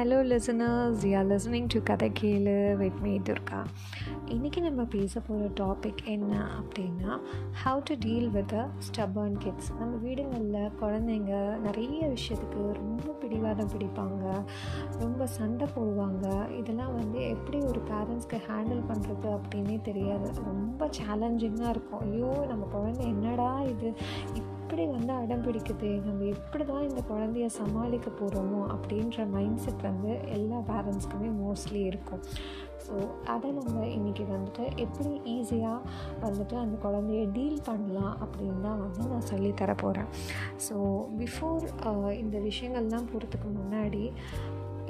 Hello listeners you are listening to Kathai Kelu with me Durga இன்றைக்கி நம்ம பேச போகிற டாபிக் என்ன அப்படின்னா how to deal with a stubborn kids நம்ம வீடுகளில் குழந்தைங்க நிறைய விஷயத்துக்கு ரொம்ப பிடிவாதம் பிடிப்பாங்க. ரொம்ப சண்டை போடுவாங்க. இதெல்லாம் வந்து எப்படி ஒரு பேரண்ட்ஸ்க்கு ஹேண்டில் பண்ணுறது அப்படின்னே தெரியாது. ரொம்ப சேலஞ்சிங்காக இருக்கும். ஐயோ நம்ம குழந்தை என்னடா இது? எப்படி வந்து அடம் பிடிக்குது? நம்ம எப்படி தான் இந்த குழந்தைய சமாளிக்க போகிறோமோ அப்படின்ற மைண்ட் செட் வந்து எல்லா பேரண்ட்ஸ்க்குமே மோஸ்ட்லி இருக்கும். ஸோ அதை நம்ம இன்றைக்கி வந்துட்டு எப்படி ஈஸியாக வந்துட்டு அந்த குழந்தைய டீல் பண்ணலாம் அப்படின்னு தான் வந்து நான் சொல்லித்தர போகிறேன் ஸோ பிஃபோர் இந்த விஷயங்கள்லாம் போகிறதுக்கு முன்னாடி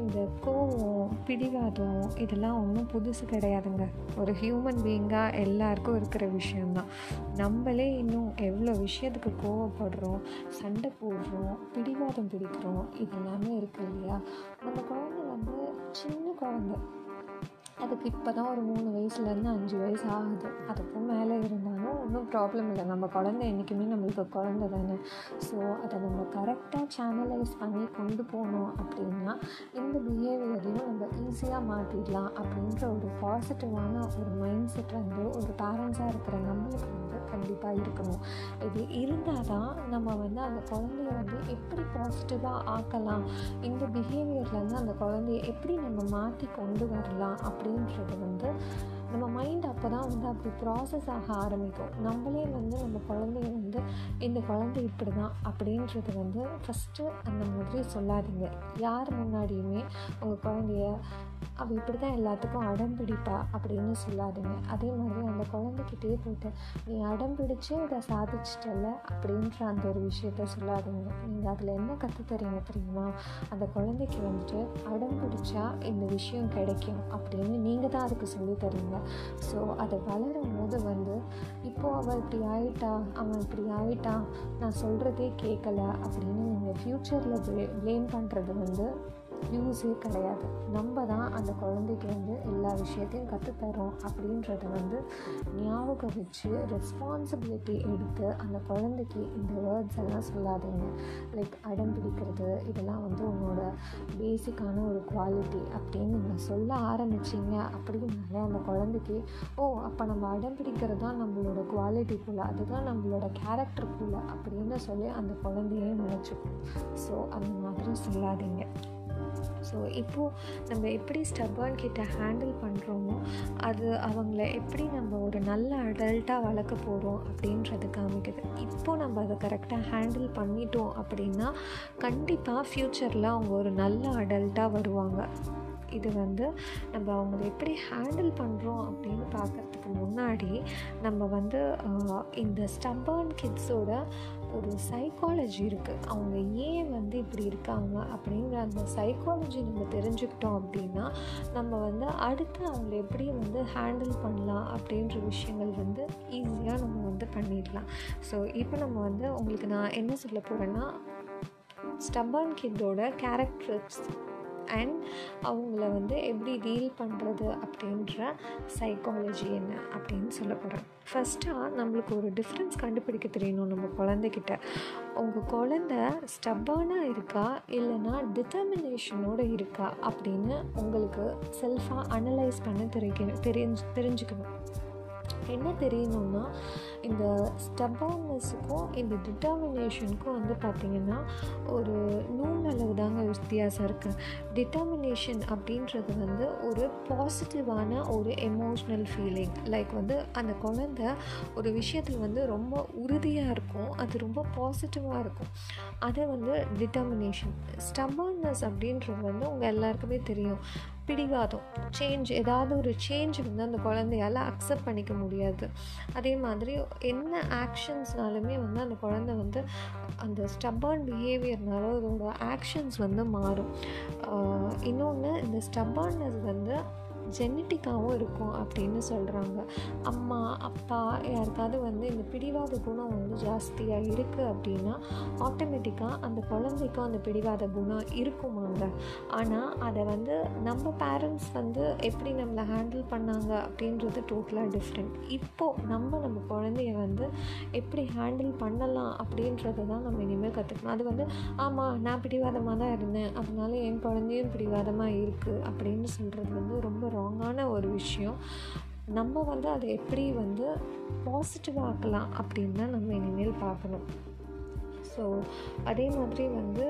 இந்த கோவம் பிடிவாதம் இதெல்லாம் ஒன்றும் புதுசு கிடையாதுங்க. ஒரு ஹியூமன் பீயிங்காக எல்லாருக்கும் இருக்கிற விஷயந்தான் நம்மளே இன்னும் எவ்வளோ விஷயத்துக்கு கோவப்படுறோம் சண்டை போடுறோம் பிடிவாதம் பிடிக்கிறோம் இதெல்லாமே இருக்கு இல்லையா? நம்ம குழந்தை வந்து சின்ன குழந்தை. அதுக்கு இப்போ தான் ஒரு மூணு வயசுலேருந்து அஞ்சு வயசு ஆகுது. அதுக்கும் மேலே இருந்தாங்க. இருந்தாலும் ஒன்றும் ப்ராப்ளம் இல்லை. நம்ம குழந்தை என்றைக்குமே நம்மளுக்கு குழந்த தானே. ஸோ அதை நம்ம கரெக்டாக சேனலைஸ் பண்ணி கொண்டு போனோம் அப்படின்னா இந்த பிஹேவியரையும் நம்ம ஈஸியாக மாற்றிடலாம் அப்படின்ற ஒரு பாசிட்டிவான ஒரு மைண்ட் செட் வந்து ஒரு பேரண்ட்ஸாக இருக்கிற நம்மளுக்கு வந்து கண்டிப்பாக இருக்கணும். இது இருந்தால் தான் நம்ம வந்து அந்த குழந்தைய வந்து எப்படி பாசிட்டிவாக ஆக்கலாம்? இந்த பிஹேவியர்லேருந்து அந்த குழந்தைய எப்படி நம்ம மாற்றி கொண்டு வரலாம் அப்படின்றது வந்து நம்ம மைண்ட் அப்போ தான் வந்து அப்படி ப்ராசஸ் ஆக ஆரம்பிக்கும். நம்மளே வந்து நம்ம குழந்தைய வந்து இந்த குழந்தை இப்படி தான் அப்படின்றது வந்து ஃபஸ்ட்டு அந்த மாதிரி சொல்லாதீங்க. யார் முன்னாடியுமே உங்கள் குழந்தைய அவள் இப்படி தான் எல்லாத்துக்கும் அடம் பிடிப்பா அப்படின்னு சொல்லாதீங்க. அதே மாதிரி அந்த குழந்தைக்கிட்டே போயிட்டு நீ அடம் பிடிச்சு இதை சாதிச்சிட்டல அப்படின்ற அந்த ஒரு விஷயத்த சொல்லாதீங்க. நீங்கள் அதில் என்ன கற்றுத்தரீங்க தெரியுமா? அந்த குழந்தைக்கு வந்துட்டு அடம் பிடிச்சா இந்த விஷயம் கிடைக்கும் அப்படின்னு நீங்கள் தான் அதுக்கு சொல்லி தரீங்க. ஸோ அதை வளரும் போது வந்து இப்போது அவள் இப்படி ஆயிட்டா அவன் இப்படி ஆயிட்டான் நான் சொல்கிறதே கேட்கல அப்படின்னு நீங்கள் ஃப்யூச்சரில் ப்ளே ப்ளேம் பண்ணுறது வந்து யூஸே கிடையாது. நம்ம தான் அந்த குழந்தைக்கு வந்து எல்லா விஷயத்தையும் கற்றுத்தரோம் அப்படின்றத வந்து ஞாபகம் வச்சு ரெஸ்பான்சிபிலிட்டி எடுத்து அந்த குழந்தைக்கு இந்த வேர்ட்ஸ் எல்லாம் சொல்லாதீங்க. லைக் அடம் பிடிக்கிறது இதெல்லாம் வந்து உன்னோட பேசிக்கான ஒரு குவாலிட்டி அப்படின்னு நீங்கள் சொல்ல ஆரம்பிச்சிங்க அப்படின்னாலே அந்த குழந்தைக்கு ஓ அப்போ நம்ம அடம் பிடிக்கிறது தான் நம்மளோட குவாலிட்டி போல் அதுதான் நம்மளோட கேரக்டர் போல் அப்படின்னு சொல்லி அந்த குழந்தையே நினச்சிக்கும். ஸோ அந்த மாதிரி சொல்லாதீங்க. ஸோ இப்போது நம்ம எப்படி ஸ்டப்பான் கிட்ட ஹேண்டில் பண்ணுறோமோ அது அவங்கள எப்படி நம்ம ஒரு நல்ல அடல்ட்டாக வளர்க்க போகிறோம் அப்படின்றது காமிக்குது. இப்போது நம்ம அதை கரெக்டாக ஹேண்டில் பண்ணிட்டோம் அப்படின்னா கண்டிப்பாக ஃப்யூச்சரில் அவங்க ஒரு நல்ல அடல்ட்டாக வருவாங்க. இது வந்து நம்ம அவங்கள எப்படி ஹேண்டில் பண்ணுறோம் அப்படின்னு பார்க்குறதுக்கு முன்னாடி நம்ம வந்து இந்த ஸ்டப்பான் கிட்ஸோட ஒரு சைக்காலஜி இருக்குது அவங்க ஏன் வந்து இப்படி இருக்காங்க அப்படிங்கிற அந்த சைக்காலஜி நம்ம தெரிஞ்சுக்கிட்டோம் அப்படின்னா நம்ம வந்து அடுத்து அவங்கள எப்படி வந்து ஹேண்டில் பண்ணலாம் அப்படின்ற விஷயங்கள் வந்து ஈஸியாக நம்ம வந்து பண்ணிடலாம். ஸோ இப்போ நம்ம வந்து உங்களுக்கு நான் என்ன சொல்ல போகிறேன்னா ஸ்டப்பான் கிட்டோட கேரக்டர்ஸ் அண்ட் அவங்கள வந்து எப்படி டீல் பண்ணுறது அப்படின்ற சைக்காலஜி என்ன அப்படின்னு சொல்ல போகிறேன் ஃபஸ்ட்டாக நம்மளுக்கு ஒரு டிஃப்ரென்ஸ் கண்டுபிடிக்க தெரியணும் நம்ம குழந்தைகிட்ட. உங்கள் குழந்த ஸ்டப்பானாக இருக்கா? இல்லைனா டிட்டர்மினேஷனோடு இருக்கா? அப்படின்னு உங்களுக்கு செல்ஃபாக அனலைஸ் பண்ண தெரிவிக்கணும் தெரிஞ்சு தெரிஞ்சுக்கணும். என்ன தெரியணும்னா இந்த ஸ்டப்பானஸுக்கும் இந்த டிட்டர்மினேஷனுக்கும் வந்து பார்த்திங்கன்னா ஒரு நூலளவு தாங்க வித்தியாசம் இருக்குது டிட்டர்மினேஷன் அப்படின்றது வந்து ஒரு பாசிட்டிவான ஒரு எமோஷ்னல் ஃபீலிங் லைக் வந்து அந்த குழந்த ஒரு விஷயத்தில் வந்து ரொம்ப உறுதியாக இருக்கும். அது ரொம்ப பாசிட்டிவாக இருக்கும். அதை வந்து டிட்டர்மினேஷன் ஸ்டப்பானஸ் அப்படின்றது வந்து உங்கள் எல்லாருக்குமே தெரியும். பிடிவாதம். சேஞ்ச் ஏதாவது ஒரு சேஞ்ச் வந்து அந்த குழந்தையால் அக்செப்ட் பண்ணிக்க முடியாது. அதே மாதிரி என்ன ஆக்ஷன்ஸ்னாலுமே வந்து அந்த குழந்தை வந்து அந்த ஸ்டப்பர்ன் பிஹேவியர்னால அதோட ஆக்ஷன்ஸ் வந்து மாறும். இன்னொன்று இந்த ஸ்டப்பர்னஸ் வந்து ஜெனட்டிக்காகவும் இருக்கும் அப்படின்னு சொல்கிறாங்க அம்மா அப்பா யாருக்காவது வந்து இந்த பிடிவாத குணம் வந்து ஜாஸ்தியாக இருக்குது அப்படின்னா ஆட்டோமேட்டிக்காக அந்த குழந்தைக்கும் அந்த பிடிவாத குணம் இருக்குமாங்க. ஆனால் அதை வந்து நம்ம பேரண்ட்ஸ் வந்து எப்படி நம்மளை ஹேண்டில் பண்ணாங்க அப்படின்றது டோட்டலாக டிஃப்ரெண்ட் இப்போது நம்ம நம்ம குழந்தைய வந்து எப்படி ஹேண்டில் பண்ணலாம் அப்படின்றத தான் நம்ம இனிமேல் கற்றுக்கணும் அது வந்து ஆமாம் நான் பிடிவாதமாக தான் இருந்தேன். அதனால என் குழந்தையும் பிடிவாதமாக இருக்குது அப்படின்னு சொல்கிறது வந்து ரொம்ப ஸ்ட்ராங்கான ஒரு விஷயம். நம்ம வந்து அதை எப்படி வந்து பாசிட்டிவாக ஆக்கலாம் அப்படின்னு தான் நம்ம இனிமேல் பார்க்கணும். ஸோ அதே மாதிரி வந்து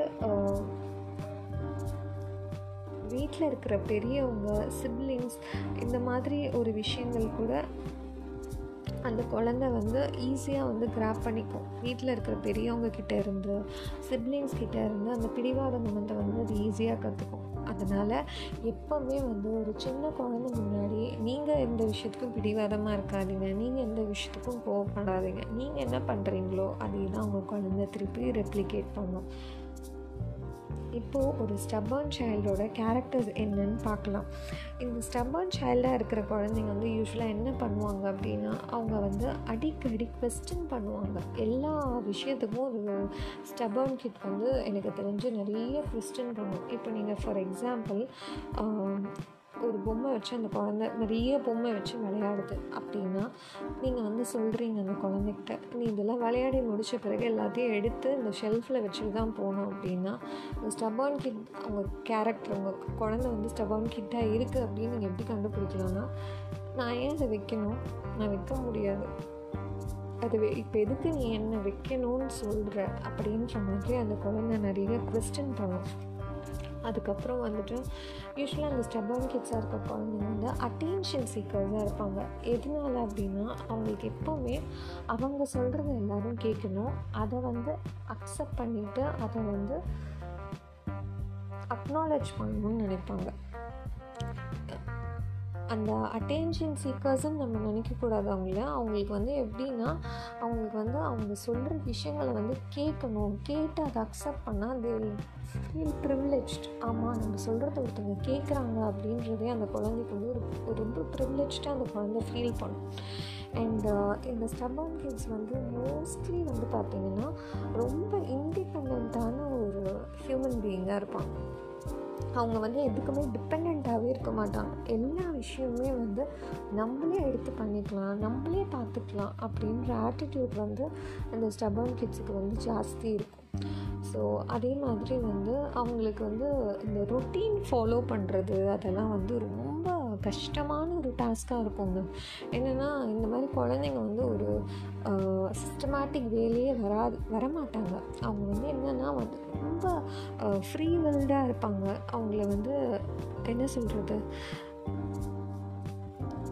வீட்டில் இருக்கிற பெரியவங்க சிப்ளிங்ஸ் இந்த மாதிரி ஒரு விஷயங்கள் கூட அந்த குழந்த வந்து ஈஸியாக வந்து கிராப் பண்ணிக்கும். வீட்டில் இருக்கிற பெரியவங்க கிட்டே இருந்து சிப்ளிங்ஸ் கிட்டே இருந்து அந்த பிடிவாத குணத்தை வந்து அது ஈஸியாக கற்றுக்கும் அதனால் எப்போவுமே வந்து ஒரு சின்ன குழந்தை முன்னாடி நீங்கள் எந்த விஷயத்துக்கும் பிடிவாதமாக இருக்காதீங்க. நீங்கள் எந்த விஷயத்துக்கும் கோவப்படாதீங்க. நீங்கள் என்ன பண்ணுறீங்களோ அதே தான் உங்கள் குழந்தை திருப்பி ரெப்ளிகேட் பண்ணும். இப்போது ஒரு ஸ்டப்பான் சைல்டோட கேரக்டர்ஸ் என்னன்னு பார்க்கலாம். இந்த ஸ்டப்பான் சைல்டாக இருக்கிற குழந்தைங்க வந்து யூஸ்வலாக என்ன பண்ணுவாங்க அப்படின்னா அவங்க வந்து அடிக்கடி கொஸ்டின் பண்ணுவாங்க. எல்லா விஷயத்துக்கும் ஒரு ஸ்டப்பான் கிட் வந்து எனக்கு தெரிஞ்சு நிறைய கொஸ்டின் பண்ணும். இப்போ நீங்கள் ஃபார் எக்ஸாம்பிள் ஒரு பொம்மை வச்சு அந்த குழந்த நிறைய பொம்மை வச்சு விளையாடுது அப்படின்னா நீங்கள் வந்து சொல்கிறீங்க அந்த குழந்தைகிட்ட நீ இதெல்லாம் விளையாடி முடித்த பிறகு எல்லாத்தையும் எடுத்து இந்த ஷெல்ஃபில் வச்சுட்டு தான் போனோம் அப்படின்னா இந்த ஸ்டபான் கிட் அவங்க கேரக்டர் உங்கள் குழந்த வந்து ஸ்டபான் கிட்டாக இருக்குது அப்படின்னு நீங்கள் எப்படி கண்டுபிடிக்கலாம்னா நான் ஏன் அதை வைக்கணும்? நான் வைக்க முடியாது. அது இப்போ எதுக்கு நீ என்னை வைக்கணும்னு சொல்கிற அப்படின்ற மாதிரி அந்த குழந்தை நிறைய கொஸ்டின் பண்ணும். அதுக்கப்புறம் வந்துட்டு யூஸ்வலாக அந்த ஸ்டெபன் கிட்ஸாக இருக்க குழந்தைங்க வந்து அட்டென்ஷன் சீக்கர்ஸாக இருப்பாங்க. எதனால அப்படின்னா அவங்களுக்கு எப்போவுமே அவங்க சொல்கிறத எல்லோரும் கேட்கணும். அதை வந்து அக்செப்ட் பண்ணிவிட்டு அதை வந்து அக்னாலேஜ் பண்ணணும்னு நினைப்பாங்க. அந்த அட்டென்ஷன் சீக்கர்ஸ்ன்னு நம்ம நினைக்கக்கூடாது அவங்கள அவங்களுக்கு வந்து எப்படின்னா அவங்களுக்கு வந்து அவங்க சொல்கிற விஷயங்களை வந்து கேட்கணும். கேட்டு அதை அக்செப்ட் பண்ணால் தே ஃபீல் ப்ரிவிலேஜ்ட் ஆமாம் நம்ம சொல்கிறத ஒருத்தவங்க கேட்குறாங்க அப்படின்றதே அந்த குழந்தைக்கு வந்து ஒரு ரொம்ப ப்ரிவிலேஜ்டாக அந்த குழந்தை ஃபீல் பண்ணும். அண்ட் uh, இந்த ஸ்டபான் கிட்ஸ் வந்து மோஸ்ட்லி வந்து பார்த்திங்கன்னா ரொம்ப இண்டிபெண்ட்டான ஒரு ஹியூமன் பீயிங்காக இருப்பாங்க. அவங்க வந்து எதுக்குமே டிபெண்ட்டாகவே இருக்க மாட்டாங்க. எல்லா விஷயமுமே வந்து நம்மளே எடுத்து பண்ணிக்கலாம் நம்மளே பார்த்துக்கலாம் அப்படின்ற ஆட்டிடியூட் வந்து இந்த ஸ்டபான் கிட்ஸுக்கு வந்து ஜாஸ்தி இருக்கும். ஸோ அதே மாதிரி வந்து அவங்களுக்கு வந்து இந்த ரொட்டீன் ஃபாலோ பண்ணுறது அதெல்லாம் வந்து ரொம்ப கஷ்டமான ஒரு டாஸ்க்காக இருக்குங்க. என்னென்னா இந்த மாதிரி குழந்தைங்க வந்து ஒரு சிஸ்டமேட்டிக் வேலையே வராது வரமாட்டாங்க. அவங்க வந்து என்னென்னா வந்து ரொம்ப ஃப்ரீ வெல்டாக இருப்பாங்க. அவங்கள வந்து என்ன சொல்கிறது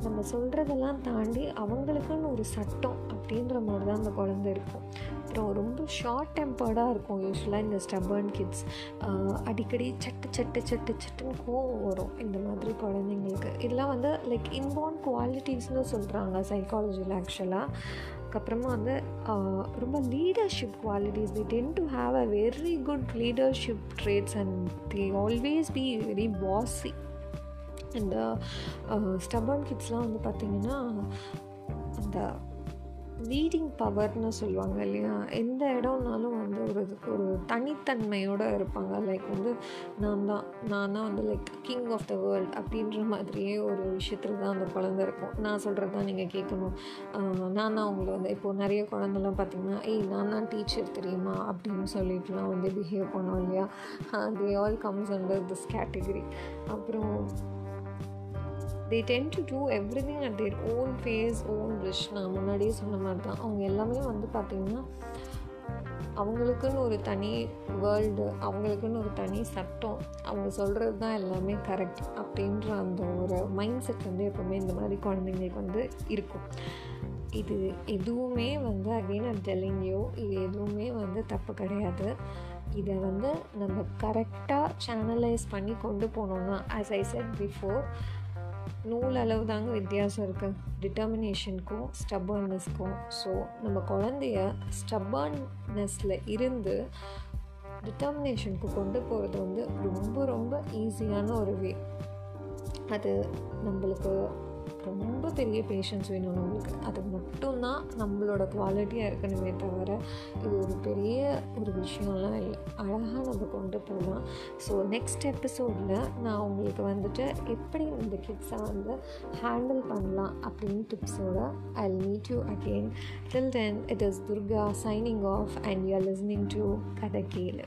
நம்ம சொல்கிறதெல்லாம் தாண்டி அவங்களுக்குன்னு ஒரு சட்டம் அப்படின்ற மாதிரி தான் அந்த குழந்தை இருக்கும். அப்புறம் ரொம்ப ஷார்ட் டெம்பர்டாக இருக்கும் யூஸ்வலாக இந்த ஸ்டபர்ன் கிட்ஸ் அடிக்கடி சட்டு சட்டு சட்டு சட்டுன்னு கோவம் வரும் இந்த மாதிரி குழந்தைங்களுக்கு. இதெல்லாம் வந்து லைக் இன்பார்ன் குவாலிட்டிஸ்னு சொல்கிறாங்க சைக்காலஜியில் ஆக்சுவலாக அதுக்கப்புறமா வந்து ரொம்ப leadership qualities they tend to have a very good leadership traits and they always be very bossy அந்த ஸ்டபர்ன் கிட்ஸ்லாம் வந்து பார்த்திங்கன்னா அந்த லீடிங் பவர்னு சொல்லுவாங்க இல்லையா? எந்த இடம்னாலும் வந்து ஒரு ஒரு தனித்தன்மையோடு இருப்பாங்க. லைக் வந்து நான் தான் நான் தான் வந்து like king of the world அப்படின்ற மாதிரியே ஒரு விஷயத்தில் தான் அந்த குழந்த இருக்கும். நான் சொல்கிறது தான் நீங்கள் கேட்கணும். நான் தான் அவங்கள வந்து இப்போது நிறைய குழந்தெல்லாம் பார்த்திங்கன்னா ஏய் நான் தான் டீச்சர் தெரியுமா? அப்படின்னு சொல்லிட்டுலாம் வந்து பிஹேவ் பண்ணோம் இல்லையா? They all comes under this category அப்புறம் they tend to do everything at their own pace own wish நான் முன்னாடியே சொன்ன மாதிரி தான் அவங்க எல்லாமே வந்து பார்த்திங்கன்னா அவங்களுக்குன்னு ஒரு தனி வேர்ல்டு அவங்களுக்குன்னு ஒரு தனி சட்டம் அவங்க சொல்கிறது தான் எல்லாமே கரெக்ட் அப்படின்ற அந்த ஒரு மைண்ட் செட் வந்து எப்போவுமே இந்த மாதிரி குழந்தைங்களுக்கு வந்து இருக்கும். இது எதுவுமே வந்து அகெயின் அட் டெல்லிங்யோ இது எதுவுமே வந்து தப்பு கிடையாது. இதை வந்து நம்ம கரெக்டாக சேனலைஸ் பண்ணி கொண்டு போனோம்னா ஆஸ் ஐ செட் பிஃபோர் நூல் அளவு தாங்க வித்தியாசம் இருக்குது டிட்டர்மினேஷனுக்கும் ஸ்டப்பர்னஸ்க்கும் ஸோ நம்ம குழந்தைய ஸ்டப்பர்னஸில் இருந்து டிட்டர்மினேஷனுக்கு கொண்டு போகிறது வந்து ரொம்ப ரொம்ப ஈஸியான ஒரு வே அது நம்மளுக்கு ரொம்ப பெரிய பேஷன்ஸ் வேணும் நம்மளுக்கு. அது மட்டும்தான் நம்மளோட குவாலிட்டியாக இருக்கணுமே தவிர இது ஒரு பெரிய ஒரு விஷயம்லாம் இல்லை. அழகாக நம்ம கொண்டு போகலாம். ஸோ நெக்ஸ்ட் எபிசோடில் நான் உங்களுக்கு வந்துட்டு எப்படி இந்த கிட்ஸை வந்து ஹேண்டில் பண்ணலாம் அப்படின்னு டிப்ஸோட I meet you again till then it is Durga signing off and you are listening to Kathai Kelu